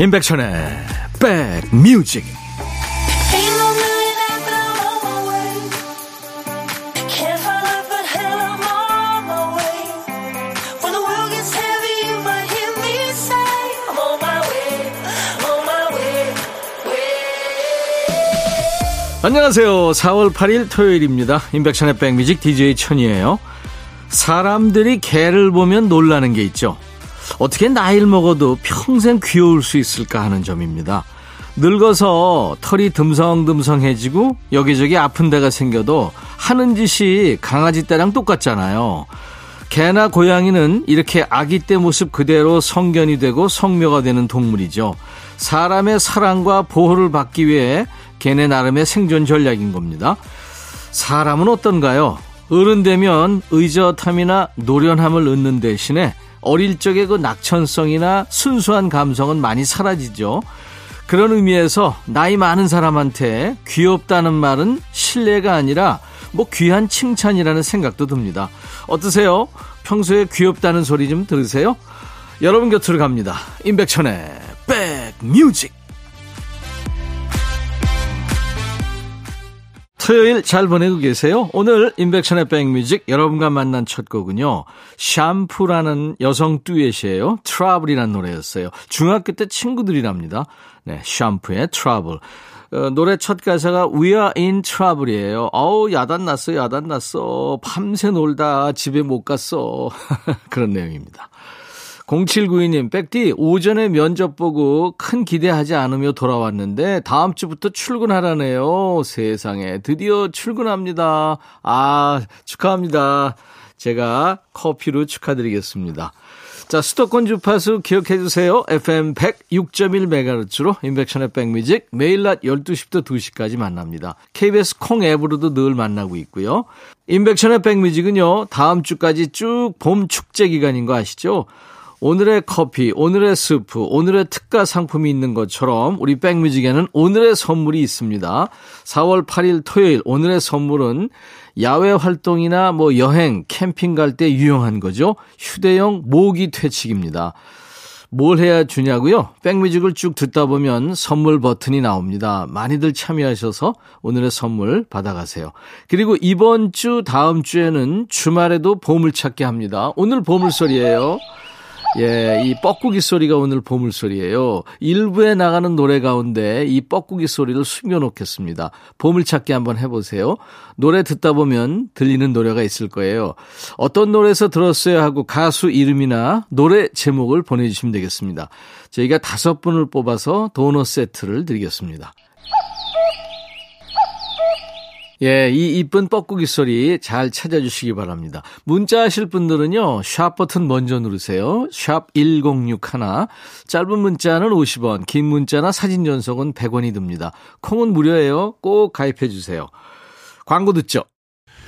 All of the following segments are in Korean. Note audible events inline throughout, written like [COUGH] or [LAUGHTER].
임백천의 백뮤직 안녕하세요. 4월 8일 토요일입니다. 임백천의 백뮤직 DJ 천이에요. 사람들이 개를 보면 놀라는 게 있죠. 어떻게 나이를 먹어도 평생 귀여울 수 있을까 하는 점입니다. 늙어서 털이 듬성듬성해지고 여기저기 아픈 데가 생겨도 하는 짓이 강아지 때랑 똑같잖아요. 개나 고양이는 이렇게 아기 때 모습 그대로 성견이 되고 성묘가 되는 동물이죠. 사람의 사랑과 보호를 받기 위해 걔네 나름의 생존 전략인 겁니다. 사람은 어떤가요? 어른 되면 의젓함이나 노련함을 얻는 대신에 어릴 적의 그 낙천성이나 순수한 감성은 많이 사라지죠. 그런 의미에서 나이 많은 사람한테 귀엽다는 말은 신뢰가 아니라 뭐 귀한 칭찬이라는 생각도 듭니다. 어떠세요? 평소에 귀엽다는 소리 좀 들으세요? 여러분 곁으로 갑니다. 임백천의 백뮤직. 토요일 잘 보내고 계세요? 오늘 임백천의 백뮤직 여러분과 만난 첫 곡은요. 샴푸라는 여성 듀엣이에요. 트러블이라는 노래였어요. 중학교 때 친구들이랍니다. 네, 샴푸의 트러블. 어, 노래 첫 가사가 We are in trouble이에요. 어우, 야단 났어, 야단 났어. 밤새 놀다 집에 못 갔어. [LAUGHS] 그런 내용입니다. 0792님, 백디, 오전에 면접 보고 큰 기대하지 않으며 돌아왔는데 다음 주부터 출근하라네요. 세상에. 드디어 출근합니다. 아, 축하합니다. 제가 커피로 축하드리겠습니다. 자, 수도권 주파수 기억해 주세요. FM 106.1MHz로 인백션의 백뮤직 매일 낮 12시부터 2시까지 만납니다. KBS 콩 앱으로도 늘 만나고 있고요. 인백션의 백뮤직은요, 다음 주까지 쭉 봄 축제 기간인 거 아시죠? 오늘의 커피, 오늘의 스프, 오늘의 특가 상품이 있는 것처럼 우리 백뮤직에는 오늘의 선물이 있습니다. 4월 8일 토요일 오늘의 선물은 야외 활동이나 뭐 여행, 캠핑 갈 때 유용한 거죠. 휴대용 모기 퇴치기입니다. 뭘 해야 주냐고요? 백뮤직을 쭉 듣다 보면 선물 버튼이 나옵니다. 많이들 참여하셔서 오늘의 선물 받아가세요. 그리고 이번 주 다음 주에는 주말에도 보물찾기 합니다. 오늘 보물 소리예요. 예, 이 뻐꾸기 소리가 오늘 보물 소리예요. 일부에 나가는 노래 가운데 이 뻐꾸기 소리를 숨겨 놓겠습니다. 보물 찾기 한번 해 보세요. 노래 듣다 보면 들리는 노래가 있을 거예요. 어떤 노래에서 들었어요 하고 가수 이름이나 노래 제목을 보내 주시면 되겠습니다. 저희가 다섯 분을 뽑아서 도넛 세트를 드리겠습니다. 예, 이 이쁜 뻐꾸기 소리 잘 찾아주시기 바랍니다. 문자 하실 분들은요, 샵 버튼 먼저 누르세요. 샵 1061. 짧은 문자는 50원, 긴 문자나 사진 전송은 100원이 듭니다. 콩은 무료예요. 꼭 가입해주세요. 광고 듣죠?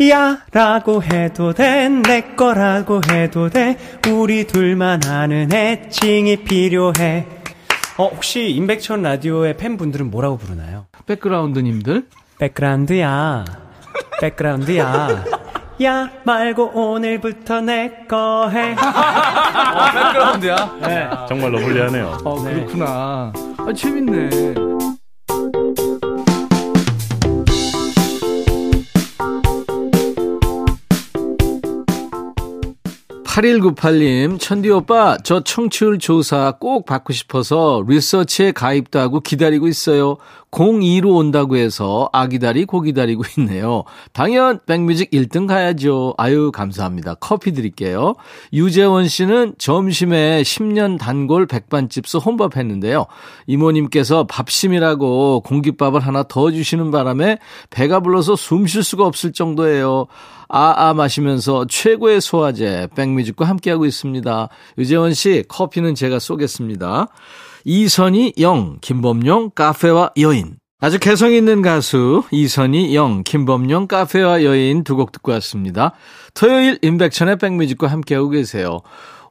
야 라고 해도 돼 내 거라고 해도 돼 우리 둘만 아는 애칭이 필요해 어 혹시 임백천 라디오의 팬분들은 뭐라고 부르나요? 백그라운드님들 백그라운드야. 백그라운드야. 야 말고 오늘부터 내 거 해. 어, 백그라운드야? 네. 정말로 불리하네요. 어, 그렇구나. 아, 재밌네. 8198님, 천디 오빠, 저 청취율 조사 꼭 받고 싶어서 리서치에 가입도 하고 기다리고 있어요. 02로 온다고 해서 아기다리 고기다리고 있네요. 당연 백뮤직 1등 가야죠. 아유 감사합니다. 커피 드릴게요. 유재원 씨는 점심에 10년 단골 백반집수 혼밥 했는데요. 이모님께서 밥심이라고 공깃밥을 하나 더 주시는 바람에 배가 불러서 숨 쉴 수가 없을 정도예요. 아아 마시면서 최고의 소화제 백뮤직과 함께하고 있습니다. 유재원 씨 커피는 제가 쏘겠습니다. 이선희, 영, 김범용, 카페와 여인. 아주 개성 있는 가수 이선희, 영, 김범용, 카페와 여인 두 곡 듣고 왔습니다. 토요일 임백천의 백뮤직과 함께하고 계세요.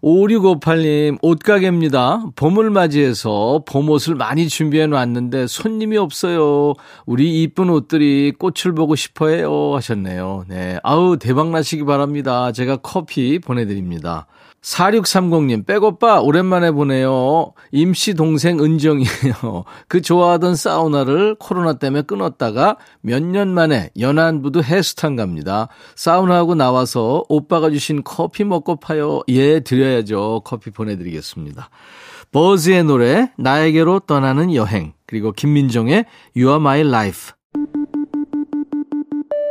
5658님, 옷가게입니다. 봄을 맞이해서 봄옷을 많이 준비해 놨는데 손님이 없어요. 우리 이쁜 옷들이 꽃을 보고 싶어 해요. 하셨네요. 네. 아우, 대박 나시기 바랍니다. 제가 커피 보내드립니다. 4630님, 백오빠, 오랜만에 보네요. 임씨 동생 은정이에요. [LAUGHS] 그 좋아하던 사우나를 코로나 때문에 끊었다가 몇 년 만에 연안부두 해수탕 갑니다. 사우나하고 나와서 오빠가 주신 커피 먹고 파요. 예, 드려야죠. 커피 보내드리겠습니다. 버즈의 노래, 나에게로 떠나는 여행. 그리고 김민정의 You are my life.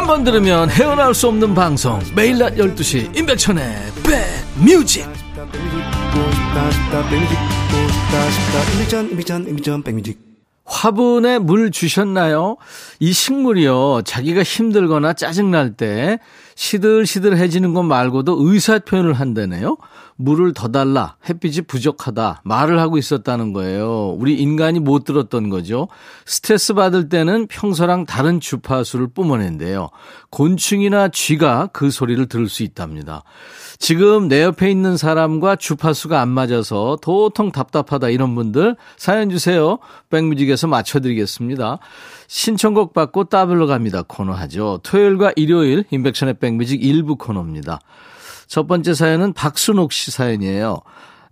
한 번 들으면 헤어나올 수 없는 방송 매일 낮 12시 임백천의 백뮤직 화분에 물 주셨나요? 이 식물이요 자기가 힘들거나 짜증날 때 시들시들해지는 것 말고도 의사 표현을 한다네요. 물을 더 달라, 햇빛이 부족하다, 말을 하고 있었다는 거예요. 우리 인간이 못 들었던 거죠. 스트레스 받을 때는 평소랑 다른 주파수를 뿜어낸대요. 곤충이나 쥐가 그 소리를 들을 수 있답니다. 지금 내 옆에 있는 사람과 주파수가 안 맞아서 도통 답답하다 이런 분들 사연 주세요. 백뮤직에서 맞춰드리겠습니다. 신청곡 받고 따블로 갑니다 코너 하죠. 토요일과 일요일 인백션의 백뮤직 일부 코너입니다. 첫 번째 사연은 박순옥 씨 사연이에요.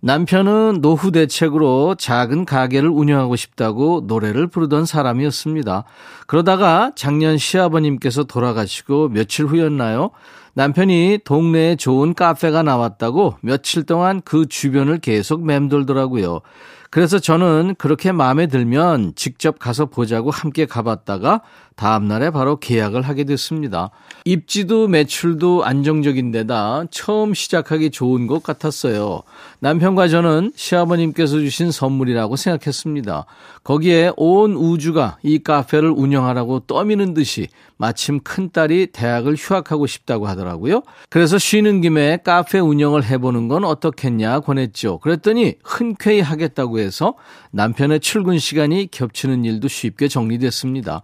남편은 노후 대책으로 작은 가게를 운영하고 싶다고 노래를 부르던 사람이었습니다. 그러다가 작년 시아버님께서 돌아가시고 며칠 후였나요? 남편이 동네에 좋은 카페가 나왔다고 며칠 동안 그 주변을 계속 맴돌더라고요. 그래서 저는 그렇게 마음에 들면 직접 가서 보자고 함께 가봤다가 다음날에 바로 계약을 하게 됐습니다. 입지도 매출도 안정적인 데다 처음 시작하기 좋은 것 같았어요. 남편과 저는 시아버님께서 주신 선물이라고 생각했습니다. 거기에 온 우주가 이 카페를 운영하라고 떠미는 듯이 마침 큰딸이 대학을 휴학하고 싶다고 하더라고요. 그래서 쉬는 김에 카페 운영을 해보는 건 어떻겠냐 권했죠. 그랬더니 흔쾌히 하겠다고 해서 남편의 출근 시간이 겹치는 일도 쉽게 정리됐습니다.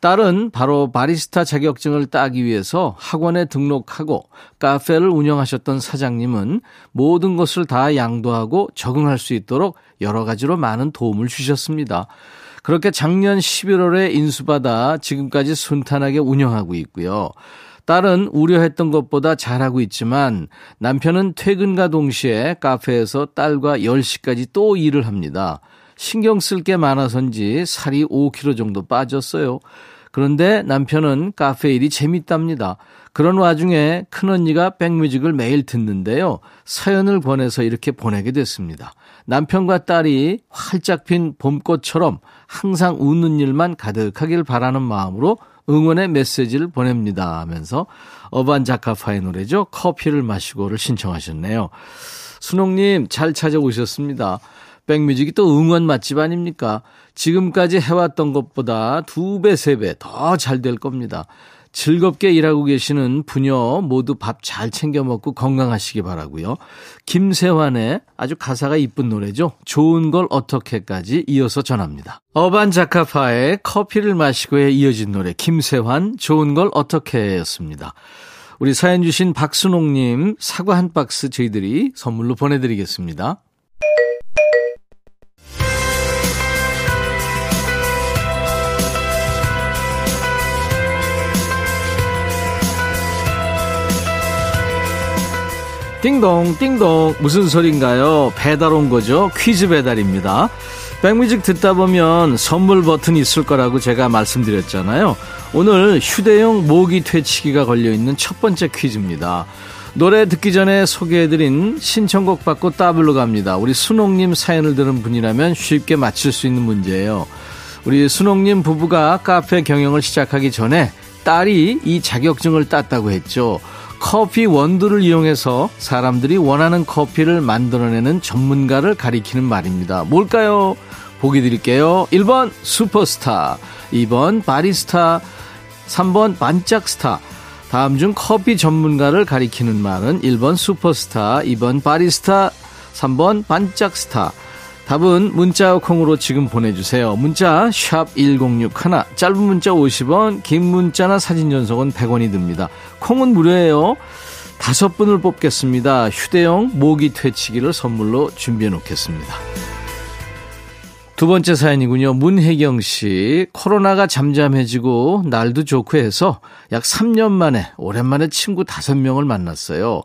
딸은 바로 바리스타 자격증을 따기 위해서 학원에 등록하고 카페를 운영하셨던 사장님은 모든 것을 다 양도하고 적응할 수 있도록 여러 가지로 많은 도움을 주셨습니다. 그렇게 작년 11월에 인수받아 지금까지 순탄하게 운영하고 있고요. 딸은 우려했던 것보다 잘하고 있지만 남편은 퇴근과 동시에 카페에서 딸과 10시까지 또 일을 합니다. 신경 쓸 게 많아서인지 살이 5kg 정도 빠졌어요. 그런데 남편은 카페 일이 재밌답니다. 그런 와중에 큰언니가 백뮤직을 매일 듣는데요. 사연을 보내서 이렇게 보내게 됐습니다. 남편과 딸이 활짝 핀 봄꽃처럼 항상 웃는 일만 가득하길 바라는 마음으로 응원의 메시지를 보냅니다 하면서 어반 자카파의 노래죠. 커피를 마시고를 신청하셨네요. 순옥님 잘 찾아오셨습니다. 백뮤직이 또 응원 맛집 아닙니까? 지금까지 해왔던 것보다 두 배, 세 배 더 잘 될 겁니다. 즐겁게 일하고 계시는 부녀 모두 밥 잘 챙겨 먹고 건강하시기 바라고요. 김세환의 아주 가사가 이쁜 노래죠. 좋은 걸 어떻게까지 이어서 전합니다. 어반 자카파의 커피를 마시고에 이어진 노래 김세환 좋은 걸 어떻게였습니다. 우리 사연 주신 박순옥님 사과 한 박스 저희들이 선물로 보내드리겠습니다. 띵동 띵동 무슨 소린가요? 배달 온 거죠. 퀴즈 배달입니다. 백뮤직 듣다 보면 선물 버튼이 있을 거라고 제가 말씀드렸잖아요. 오늘 휴대용 모기 퇴치기가 걸려 있는 첫 번째 퀴즈입니다. 노래 듣기 전에 소개해드린 신청곡 받고 따블로 갑니다. 우리 순옥님 사연을 들은 분이라면 쉽게 맞출 수 있는 문제예요. 우리 순옥님 부부가 카페 경영을 시작하기 전에 딸이 이 자격증을 땄다고 했죠. 커피 원두를 이용해서 사람들이 원하는 커피를 만들어내는 전문가를 가리키는 말입니다. 뭘까요? 보기 드릴게요. 1번 슈퍼스타, 2번 바리스타, 3번 반짝스타. 다음 중 커피 전문가를 가리키는 말은 1번 슈퍼스타, 2번 바리스타, 3번 반짝스타. 답은 문자 콩으로 지금 보내주세요. 문자 1061, 짧은 문자 50원, 긴 문자나 사진 전송은 100원이 듭니다. 콩은 무료예요. 다섯 분을 뽑겠습니다. 휴대용 모기 퇴치기를 선물로 준비해 놓겠습니다. 두 번째 사연이군요. 문혜경 씨. 코로나가 잠잠해지고 날도 좋고 해서 약 3년 만에 오랜만에 친구 5명을 만났어요.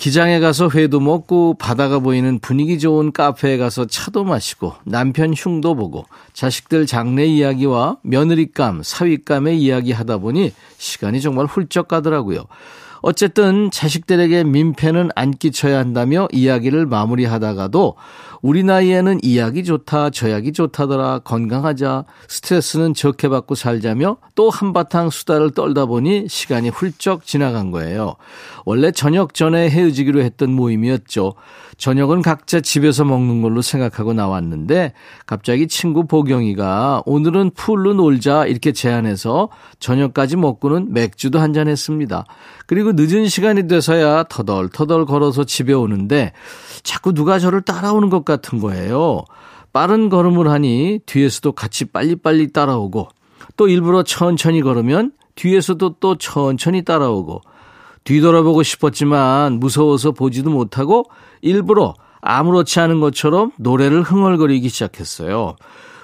기장에 가서 회도 먹고 바다가 보이는 분위기 좋은 카페에 가서 차도 마시고 남편 흉도 보고 자식들 장래 이야기와 며느리감, 사위감의 이야기 하다 보니 시간이 정말 훌쩍 가더라고요. 어쨌든 자식들에게 민폐는 안 끼쳐야 한다며 이야기를 마무리하다가도 우리 나이에는 이 약이 좋다, 저 약이 좋다더라, 건강하자, 스트레스는 적게 받고 살자며 또 한바탕 수다를 떨다 보니 시간이 훌쩍 지나간 거예요. 원래 저녁 전에 헤어지기로 했던 모임이었죠. 저녁은 각자 집에서 먹는 걸로 생각하고 나왔는데 갑자기 친구 보경이가 오늘은 풀로 놀자 이렇게 제안해서 저녁까지 먹고는 맥주도 한 잔 했습니다. 그리고 늦은 시간이 돼서야 터덜터덜 걸어서 집에 오는데 자꾸 누가 저를 따라오는 것 같은 거예요. 빠른 걸음을 하니 뒤에서도 같이 빨리빨리 따라오고 또 일부러 천천히 걸으면 뒤에서도 또 천천히 따라오고 뒤돌아보고 싶었지만 무서워서 보지도 못하고 일부러 아무렇지 않은 것처럼 노래를 흥얼거리기 시작했어요.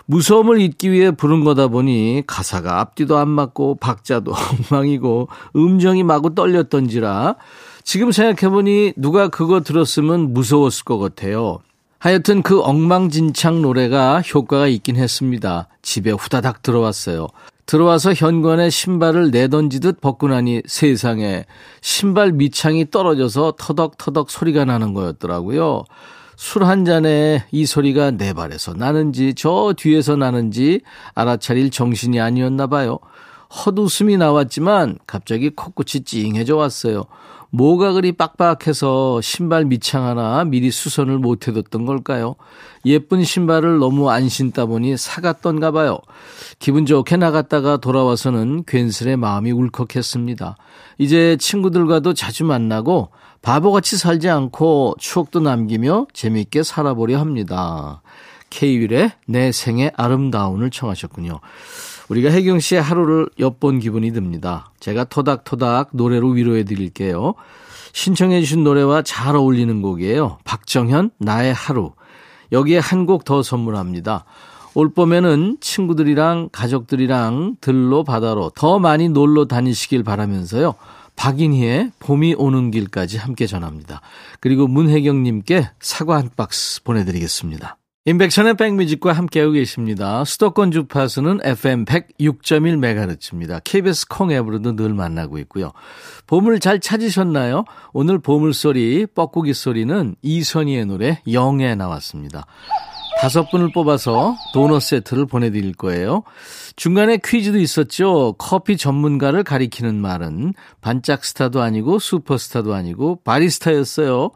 무서움을 잊기 위해 부른 거다 보니 가사가 앞뒤도 안 맞고 박자도 [LAUGHS] 엉망이고 음정이 마구 떨렸던지라 지금 생각해보니 누가 그거 들었으면 무서웠을 것 같아요. 하여튼 그 엉망진창 노래가 효과가 있긴 했습니다. 집에 후다닥 들어왔어요. 들어와서 현관에 신발을 내던지듯 벗고 나니 세상에 신발 밑창이 떨어져서 터덕터덕 소리가 나는 거였더라고요. 술 한 잔에 이 소리가 내 발에서 나는지 저 뒤에서 나는지 알아차릴 정신이 아니었나 봐요. 헛웃음이 나왔지만 갑자기 코끝이 찡해져 왔어요. 뭐가 그리 빡빡해서 신발 밑창 하나 미리 수선을 못 해뒀던 걸까요? 예쁜 신발을 너무 안 신다 보니 사갔던가 봐요. 기분 좋게 나갔다가 돌아와서는 괜스레 마음이 울컥했습니다. 이제 친구들과도 자주 만나고 바보같이 살지 않고 추억도 남기며 재미있게 살아보려 합니다. 케이윌의 내 생의 아름다운을 청하셨군요. 우리가 혜경 씨의 하루를 엿본 기분이 듭니다. 제가 토닥토닥 노래로 위로해 드릴게요. 신청해 주신 노래와 잘 어울리는 곡이에요. 박정현 나의 하루. 여기에 한 곡 더 선물합니다. 올 봄에는 친구들이랑 가족들이랑 들로 바다로 더 많이 놀러 다니시길 바라면서요. 박인희의 봄이 오는 길까지 함께 전합니다. 그리고 문혜경님께 사과 한 박스 보내드리겠습니다. 인백션의 백뮤직과 함께하고 계십니다. 수도권 주파수는 FM 106.1MHz입니다. KBS 콩 앱으로도 늘 만나고 있고요. 보물 잘 찾으셨나요? 오늘 보물소리, 뻐꾸기 소리는 이선희의 노래 영에 나왔습니다. 다섯 분을 뽑아서 도넛 세트를 보내드릴 거예요. 중간에 퀴즈도 있었죠. 커피 전문가를 가리키는 말은 반짝 스타도 아니고 슈퍼스타도 아니고 바리스타였어요.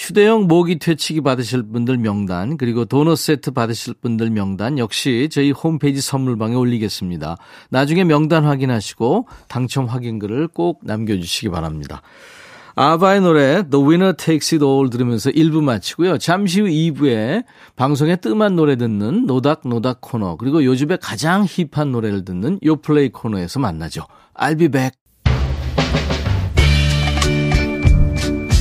휴대용 모기 퇴치기 받으실 분들 명단 그리고 도넛 세트 받으실 분들 명단 역시 저희 홈페이지 선물방에 올리겠습니다. 나중에 명단 확인하시고 당첨 확인글을 꼭 남겨주시기 바랍니다. 아바의 노래 The Winner Takes It All 들으면서 1부 마치고요. 잠시 후 2부에 방송에 뜸한 노래 듣는 노닥노닥 코너 그리고 요즘에 가장 힙한 노래를 듣는 요플레이 코너에서 만나죠. I'll be back.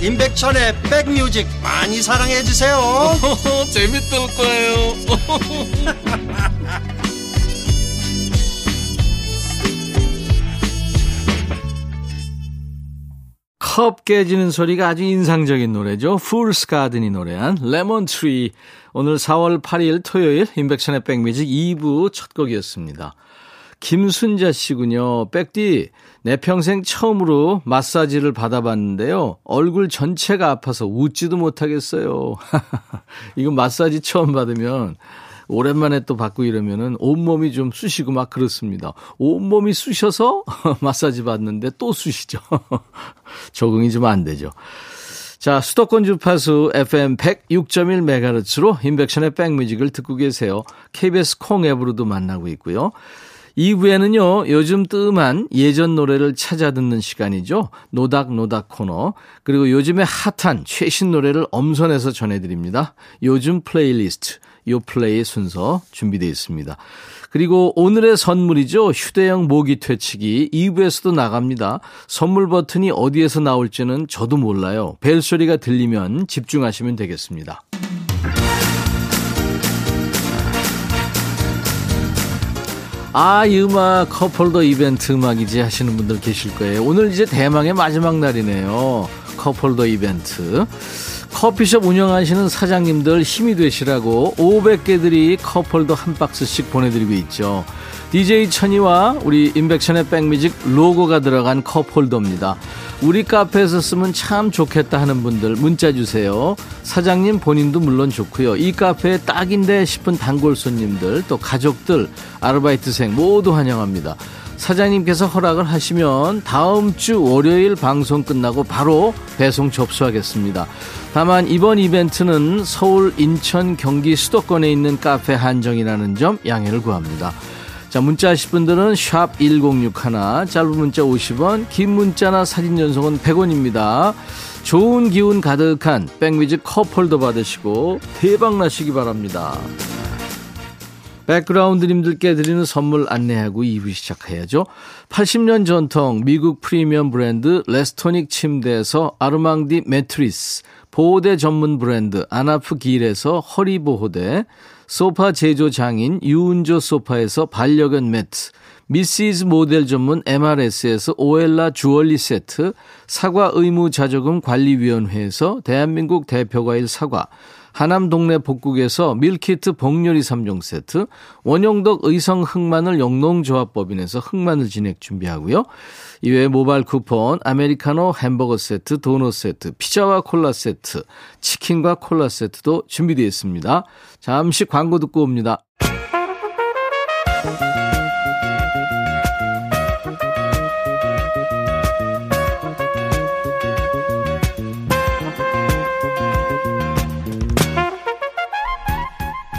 임백천의 백뮤직 많이 사랑해 주세요 [LAUGHS] 재밌을 거예요 [LAUGHS] 컵 깨지는 소리가 아주 인상적인 노래죠. 풀스 가든이 노래한 Lemon Tree. 오늘 4월 8일 토요일 임백천의 백뮤직 2부 첫 곡이었습니다. 김순자 씨군요. 백디, 내 평생 처음으로 마사지를 받아봤는데요. 얼굴 전체가 아파서 웃지도 못하겠어요. [LAUGHS] 이거 마사지 처음 받으면 오랜만에 또 받고 이러면은 온몸이 좀 쑤시고 막 그렇습니다. 온몸이 쑤셔서 [LAUGHS] 마사지 받는데 또 쑤시죠. [LAUGHS] 적응이 좀 안 되죠. 자, 수도권 주파수 FM 106.1MHz로 인백션의 백뮤직을 듣고 계세요. KBS 콩 앱으로도 만나고 있고요. 2부에는요, 요즘 뜸한 예전 노래를 찾아 듣는 시간이죠. 노닥노닥 코너. 그리고 요즘에 핫한 최신 노래를 엄선해서 전해드립니다. 요즘 플레이리스트, 요플레 이 순서 준비되어 있습니다. 그리고 오늘의 선물이죠. 휴대용 모기 퇴치기 2부에서도 나갑니다. 선물 버튼이 어디에서 나올지는 저도 몰라요. 벨소리가 들리면 집중하시면 되겠습니다. 아, 이 음악 커플더 이벤트 음악이지 하시는 분들 계실 거예요. 오늘 이제 대망의 마지막 날이네요. 커플더 이벤트. 커피숍 운영하시는 사장님들 힘이 되시라고 500개들이 커플더 한 박스씩 보내드리고 있죠. DJ 천이와 우리 인백션의 백뮤직 로고가 들어간 컵홀더입니다. 우리 카페에서 쓰면 참 좋겠다 하는 분들 문자 주세요. 사장님 본인도 물론 좋고요. 이 카페에 딱인데 싶은 단골 손님들 또 가족들 아르바이트생 모두 환영합니다. 사장님께서 허락을 하시면 다음 주 월요일 방송 끝나고 바로 배송 접수하겠습니다. 다만 이번 이벤트는 서울, 인천, 경기 수도권에 있는 카페 한정이라는 점 양해를 구합니다. 자, 문자 하실 분들은 샵 1061, 짧은 문자 50원, 긴 문자나 사진 전송은 100원입니다. 좋은 기운 가득한 백미즈 컵홀더 받으시고 대박 나시기 바랍니다. 백그라운드님들께 드리는 선물 안내하고 2부 시작해야죠. 80년 전통 미국 프리미엄 브랜드 레스토닉 침대에서 아르망디 매트리스, 보호대 전문 브랜드 아나프 길에서 허리보호대, 소파 제조 장인 유운조 소파에서 반려견 매트, 미시즈 모델 전문 MRS에서 오엘라 주얼리 세트, 사과 의무 자조금 관리위원회에서 대한민국 대표과일 사과, 하남 동네 복국에서 밀키트 복요리 3종 세트, 원용덕 의성 흑마늘 영농조합법인에서 흑마늘 진액 준비하고요. 이외에 모바일 쿠폰, 아메리카노 햄버거 세트, 도넛 세트, 피자와 콜라 세트, 치킨과 콜라 세트도 준비되어 있습니다. 잠시 광고 듣고 옵니다.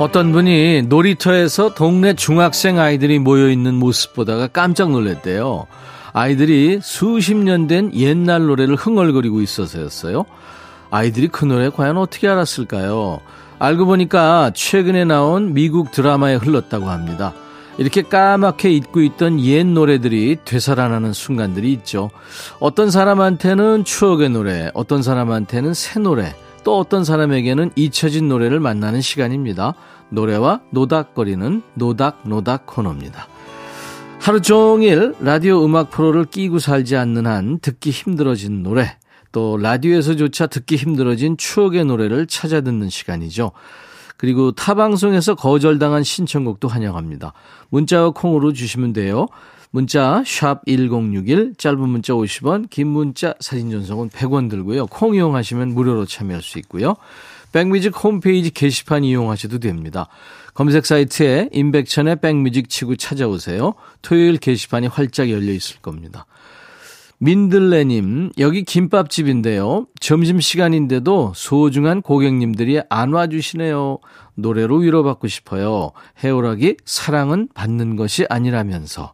어떤 분이 놀이터에서 동네 중학생 아이들이 모여 있는 모습 보다가 깜짝 놀랐대요. 아이들이 수십 년 된 옛날 노래를 흥얼거리고 있어서였어요. 아이들이 그 노래 과연 어떻게 알았을까요? 알고 보니까 최근에 나온 미국 드라마에 흘렀다고 합니다. 이렇게 까맣게 잊고 있던 옛 노래들이 되살아나는 순간들이 있죠. 어떤 사람한테는 추억의 노래, 어떤 사람한테는 새 노래, 또 어떤 사람에게는 잊혀진 노래를 만나는 시간입니다. 노래와 노닥거리는 노닥노닥 코너입니다. 하루 종일 라디오 음악 프로를 끼고 살지 않는 한 듣기 힘들어진 노래, 또 라디오에서조차 듣기 힘들어진 추억의 노래를 찾아 듣는 시간이죠. 그리고 타 방송에서 거절당한 신청곡도 환영합니다. 문자와 콩으로 주시면 돼요. 문자 1061, 짧은 문자 50원, 긴 문자 사진 전송은 100원 들고요. 콩 이용하시면 무료로 참여할 수 있고요. 백뮤직 홈페이지 게시판 이용하셔도 됩니다. 검색 사이트에 임백천의 백뮤직 치고 찾아오세요. 토요일 게시판이 활짝 열려 있을 겁니다. 민들레님, 여기 김밥집인데요. 점심시간인데도 소중한 고객님들이 안 와주시네요. 노래로 위로받고 싶어요. 해오락이 사랑은 받는 것이 아니라면서.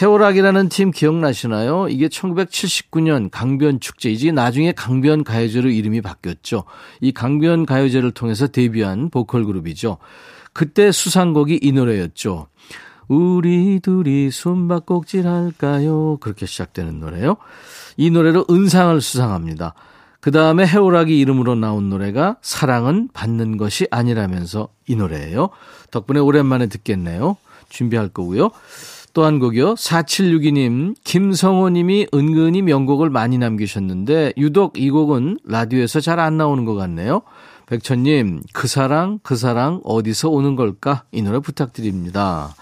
해오락이라는 팀 기억나시나요? 이게 1979년 강변 축제이지 나중에 강변 가요제로 이름이 바뀌었죠. 이 강변 가요제를 통해서 데뷔한 보컬 그룹이죠. 그때 수상곡이 이 노래였죠. 우리 둘이 숨바꼭질 할까요? 그렇게 시작되는 노래요. 이 노래로 은상을 수상합니다. 그 다음에 해오락이 이름으로 나온 노래가 사랑은 받는 것이 아니라면서 이 노래예요. 덕분에 오랜만에 듣겠네요. 준비할 거고요. 또 한 곡이요. 4762님, 김성호님이 은근히 명곡을 많이 남기셨는데, 유독 이 곡은 라디오에서 잘 안 나오는 것 같네요. 백천님, 그 사랑, 그 사랑, 어디서 오는 걸까? 이 노래 부탁드립니다.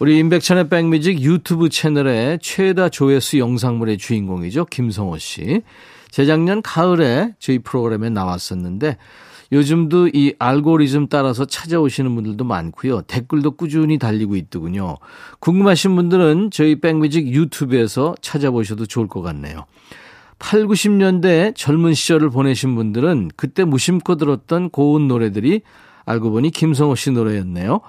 우리 임백천의 백뮤직 유튜브 채널의 최다 조회수 영상물의 주인공이죠. 김성호 씨. 재작년 가을에 저희 프로그램에 나왔었는데 요즘도 이 알고리즘 따라서 찾아오시는 분들도 많고요. 댓글도 꾸준히 달리고 있더군요. 궁금하신 분들은 저희 백뮤직 유튜브에서 찾아보셔도 좋을 것 같네요. 8, 90년대 젊은 시절을 보내신 분들은 그때 무심코 들었던 고운 노래들이 알고 보니 김성호 씨 노래였네요.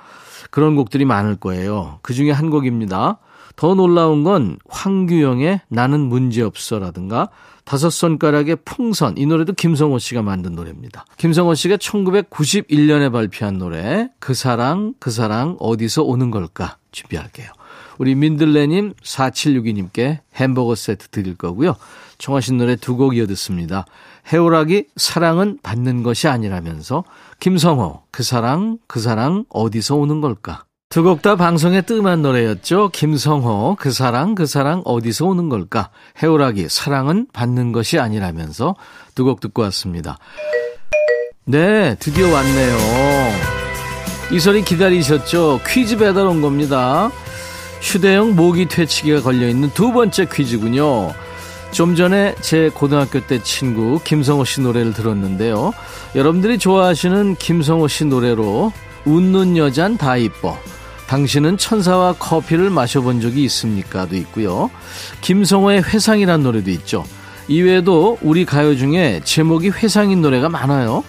그런 곡들이 많을 거예요. 그 중에 한 곡입니다. 더 놀라운 건 황규영의 나는 문제없어라든가 다섯 손가락의 풍선 이 노래도 김성호 씨가 만든 노래입니다. 김성호 씨가 1991년에 발표한 노래 그 사랑 그 사랑 어디서 오는 걸까 준비할게요. 우리 민들레님 4762님께 햄버거 세트 드릴 거고요. 청하신 노래 두 곡 이어 듣습니다. 해오라기 사랑은 받는 것이 아니라면서 김성호 그 사랑 그 사랑 어디서 오는 걸까 두 곡 다 방송에 뜸한 노래였죠. 김성호 그 사랑 그 사랑 어디서 오는 걸까 해오라기 사랑은 받는 것이 아니라면서 두 곡 듣고 왔습니다. 네 드디어 왔네요. 이 소리 기다리셨죠? 퀴즈 배달 온 겁니다. 휴대용 모기 퇴치기가 걸려있는 두 번째 퀴즈군요. 좀 전에 제 고등학교 때 친구 김성호 씨 노래를 들었는데요. 여러분들이 좋아하시는 김성호 씨 노래로 웃는 여잔 다 이뻐. 당신은 천사와 커피를 마셔본 적이 있습니까?도 있고요. 김성호의 회상이란 노래도 있죠. 이외에도 우리 가요 중에 제목이 회상인 노래가 많아요.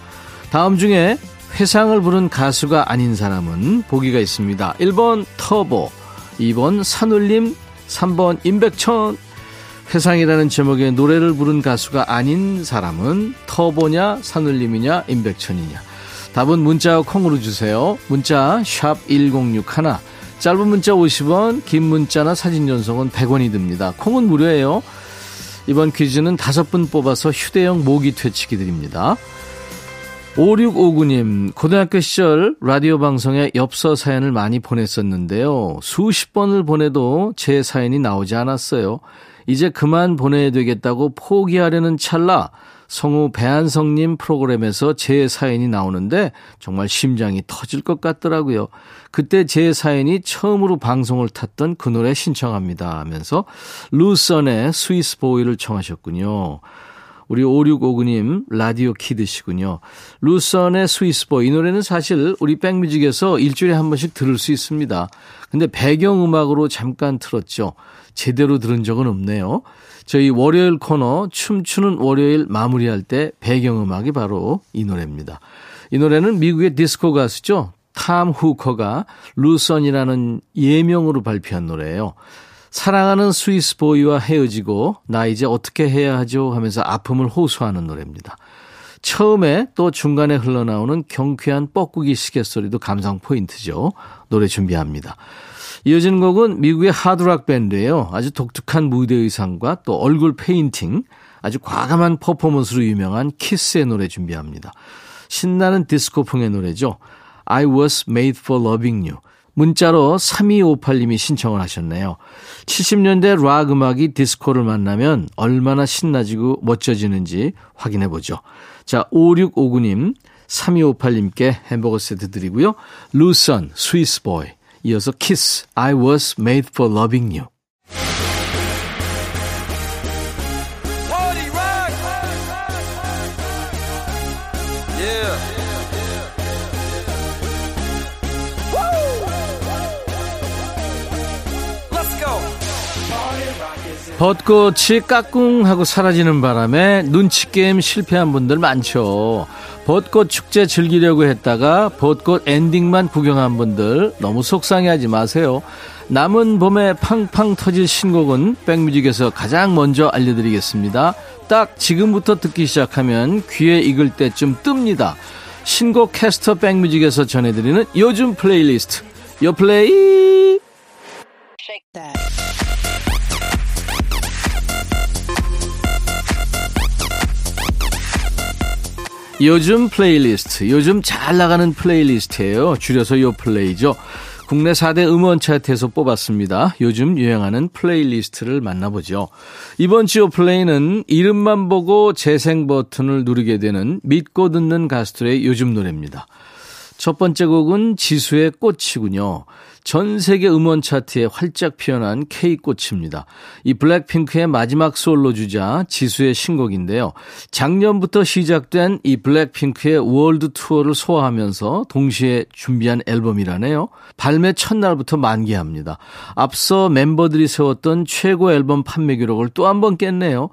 다음 중에 회상을 부른 가수가 아닌 사람은 보기가 있습니다. 1번 터보, 2번 산울림, 3번 임백천, 회상이라는 제목의 노래를 부른 가수가 아닌 사람은 터보냐, 산울림이냐, 임백천이냐. 답은 문자와 콩으로 주세요. 문자 1061, 짧은 문자 50원, 긴 문자나 사진 전송은 100원이 듭니다. 콩은 무료예요. 이번 퀴즈는 다섯 분 뽑아서 휴대용 모기 퇴치기 드립니다. 5659님, 고등학교 시절 라디오 방송에 엽서 사연을 많이 보냈었는데요. 수십 번을 보내도 제 사연이 나오지 않았어요. 이제 그만 보내야 되겠다고 포기하려는 찰나 성우 배한성님 프로그램에서 제 사연이 나오는데 정말 심장이 터질 것 같더라고요. 그때 제 사연이 처음으로 방송을 탔던 그 노래 신청합니다 하면서 루선의 스위스 보이를 청하셨군요. 우리 5659님 라디오 키드시군요. 루선의 스위스보이 이 노래는 사실 우리 백뮤직에서 일주일에 한 번씩 들을 수 있습니다. 근데 배경음악으로 잠깐 틀었죠. 제대로 들은 적은 없네요. 저희 월요일 코너 춤추는 월요일 마무리할 때 배경음악이 바로 이 노래입니다. 이 노래는 미국의 디스코 가수죠. 탐 후커가 루선이라는 예명으로 발표한 노래예요. 사랑하는 Swiss boy와 헤어지고 나 이제 어떻게 해야 하죠 하면서 아픔을 호소하는 노래입니다. 처음에 또 중간에 흘러나오는 경쾌한 뻐꾸기 시계 소리도 감상 포인트죠. 노래 준비합니다. 이어지는 곡은 미국의 하드락 밴드예요. 아주 독특한 무대 의상과 또 얼굴 페인팅, 아주 과감한 퍼포먼스로 유명한 키스의 노래 준비합니다. 신나는 디스코풍의 노래죠. I was made for loving you. 문자로 3258님이 신청을 하셨네요. 70년대 락 음악이 디스코를 만나면 얼마나 신나지고 멋져지는지 확인해 보죠. 자, 5659님, 3258님께 햄버거 세트 드리고요. 루선, Swiss Boy. 이어서 키스, I was made for loving you. 벚꽃이 까꿍하고 사라지는 바람에 눈치 게임 실패한 분들 많죠. 벚꽃 축제 즐기려고 했다가 벚꽃 엔딩만 구경한 분들 너무 속상해하지 마세요. 남은 봄에 팡팡 터질 신곡은 백뮤직에서 가장 먼저 알려드리겠습니다. 딱 지금부터 듣기 시작하면 귀에 익을 때쯤 뜹니다. 신곡 캐스터 백뮤직에서 전해드리는 요즘 플레이리스트. 요 플레이! 요즘 플레이리스트, 요즘 잘 나가는 playlist예요. 줄여서 요 플레이죠. 국내 4대 음원 차트에서 뽑았습니다. 요즘 유행하는 playlist를 만나보죠. 이번 주 플레이는 이름만 보고 재생 버튼을 누르게 되는 믿고 듣는 가수들의 요즘 노래입니다. 첫 번째 곡은 지수의 꽃이군요. 전 세계 음원 차트에 활짝 피어난 K꽃입니다. 이 블랙핑크의 마지막 솔로 주자 지수의 신곡인데요. 작년부터 시작된 이 블랙핑크의 월드 투어를 소화하면서 동시에 준비한 앨범이라네요. 발매 첫날부터 만개합니다. 앞서 멤버들이 세웠던 최고 앨범 판매 기록을 또 한 번 깼네요.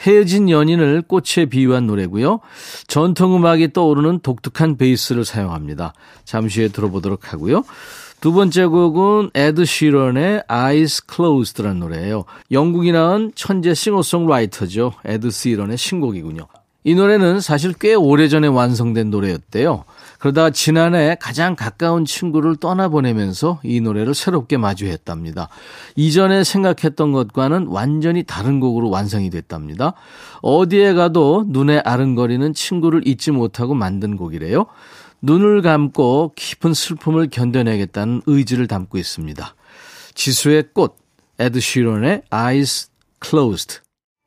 헤어진 연인을 꽃에 비유한 노래고요. 전통음악이 떠오르는 독특한 베이스를 사용합니다. 잠시 후에 들어보도록 하고요. 두 번째 곡은 에드 시런의 Eyes Closed라는 노래예요. 영국이 낳은 천재 싱어송라이터죠. 에드 시런의 신곡이군요. 이 노래는 사실 꽤 오래전에 완성된 노래였대요. 그러다 지난해 가장 가까운 친구를 떠나보내면서 이 노래를 새롭게 마주했답니다. 이전에 생각했던 것과는 완전히 다른 곡으로 완성이 됐답니다. 어디에 가도 눈에 아른거리는 친구를 잊지 못하고 만든 곡이래요. 눈을 감고 깊은 슬픔을 견뎌내겠다는 의지를 담고 있습니다. 지수의 꽃, 에드 시런의 Eyes Closed.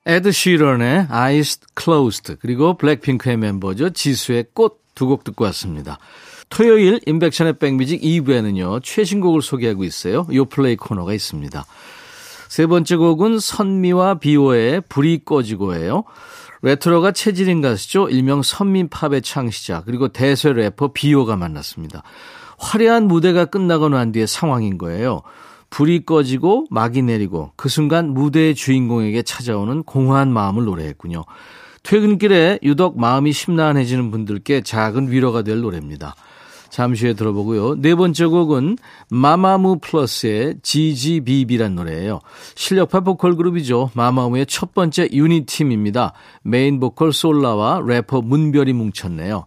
에드 시런의 Eyes Closed 그리고 블랙핑크의 멤버죠. 지수의 꽃 두 곡 듣고 왔습니다. 토요일 인백션의 백뮤직 2부에는요. 최신곡을 소개하고 있어요. 요플레이 코너가 있습니다. 세 번째 곡은 선미와 비오의 불이 꺼지고예요. 레트로가 체질인 가수죠. 일명 선민팝의 창시자 그리고 대세 래퍼 비오가 만났습니다. 화려한 무대가 끝나고 난 뒤의 상황인 거예요. 불이 꺼지고 막이 내리고 그 순간 무대의 주인공에게 찾아오는 공허한 마음을 노래했군요. 퇴근길에 유독 마음이 심란해지는 분들께 작은 위로가 될 노래입니다. 잠시 후에 들어보고요. 네 번째 곡은 마마무 플러스의 GGBB란 노래예요. 실력파 보컬 그룹이죠. 마마무의 첫 번째 유닛팀입니다. 메인 보컬 솔라와 래퍼 문별이 뭉쳤네요.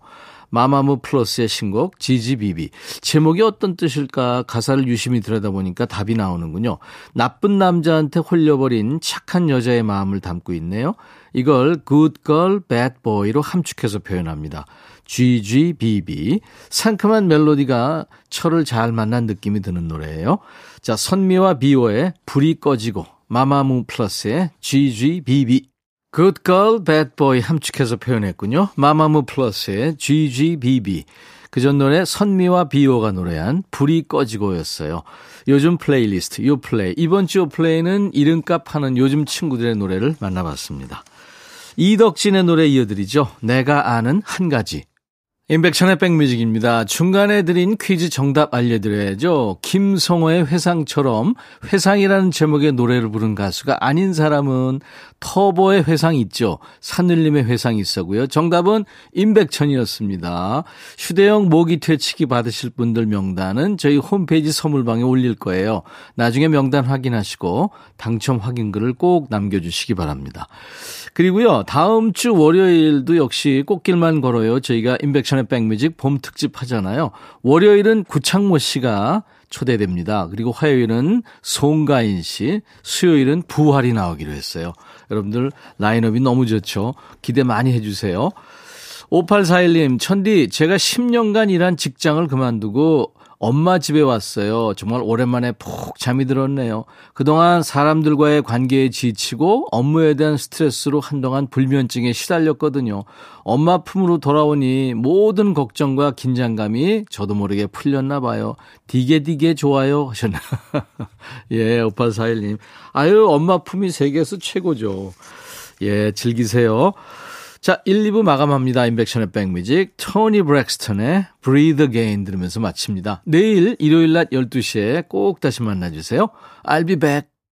마마무 플러스의 신곡 GGBB. 제목이 어떤 뜻일까 가사를 유심히 들여다보니까 답이 나오는군요. 나쁜 남자한테 홀려버린 착한 여자의 마음을 담고 있네요. 이걸 good girl, bad boy로 함축해서 표현합니다. GGBB. 상큼한 멜로디가 철을 잘 만난 느낌이 드는 노래예요. 자, 선미와 비오의 불이 꺼지고 마마무 플러스의 GGBB. Good Girl, Bad Boy 함축해서 표현했군요. 마마무 플러스의 GGBB. 그 전 노래 선미와 비오가 노래한 불이 꺼지고였어요. 요즘 플레이리스트, 요 플레이. 이번 주 요 플레이는 이름값 하는 요즘 친구들의 노래를 만나봤습니다. 이덕진의 노래 이어드리죠. 내가 아는 한 가지. 인백천의 백뮤직입니다. 중간에 드린 퀴즈 정답 알려드려야죠. 김성호의 회상처럼 회상이라는 제목의 노래를 부른 가수가 아닌 사람은 터보의 회상 있죠. 산울림의 회상 있었고요. 정답은 임백천이었습니다. 휴대용 모기 퇴치기 받으실 분들 명단은 저희 홈페이지 선물방에 올릴 거예요. 나중에 명단 확인하시고 당첨 확인글을 꼭 남겨주시기 바랍니다. 그리고요. 다음 주 월요일도 역시 꽃길만 걸어요. 저희가 인백션의 백뮤직 봄 특집 하잖아요. 월요일은 구창모 씨가 초대됩니다. 그리고 화요일은 송가인 씨, 수요일은 부활이 나오기로 했어요. 여러분들 라인업이 너무 좋죠. 기대 많이 해주세요. 5841님, 천디, 제가 10년간 일한 직장을 그만두고 엄마 집에 왔어요. 정말 오랜만에 푹 잠이 들었네요. 그동안 사람들과의 관계에 지치고 업무에 대한 스트레스로 한동안 불면증에 시달렸거든요. 엄마 품으로 돌아오니 모든 걱정과 긴장감이 저도 모르게 풀렸나 봐요. 디게 디게 좋아요 하셨나. [LAUGHS] 예, 5841님. 아유, 엄마 품이 세계에서 최고죠. 예, 즐기세요. 자, 1, 2부 마감합니다. 인백션의 백뮤직. 토니 브렉스턴의 Breathe Again 들으면서 마칩니다. 내일 일요일 낮 12시에 꼭 다시 만나주세요. I'll be back.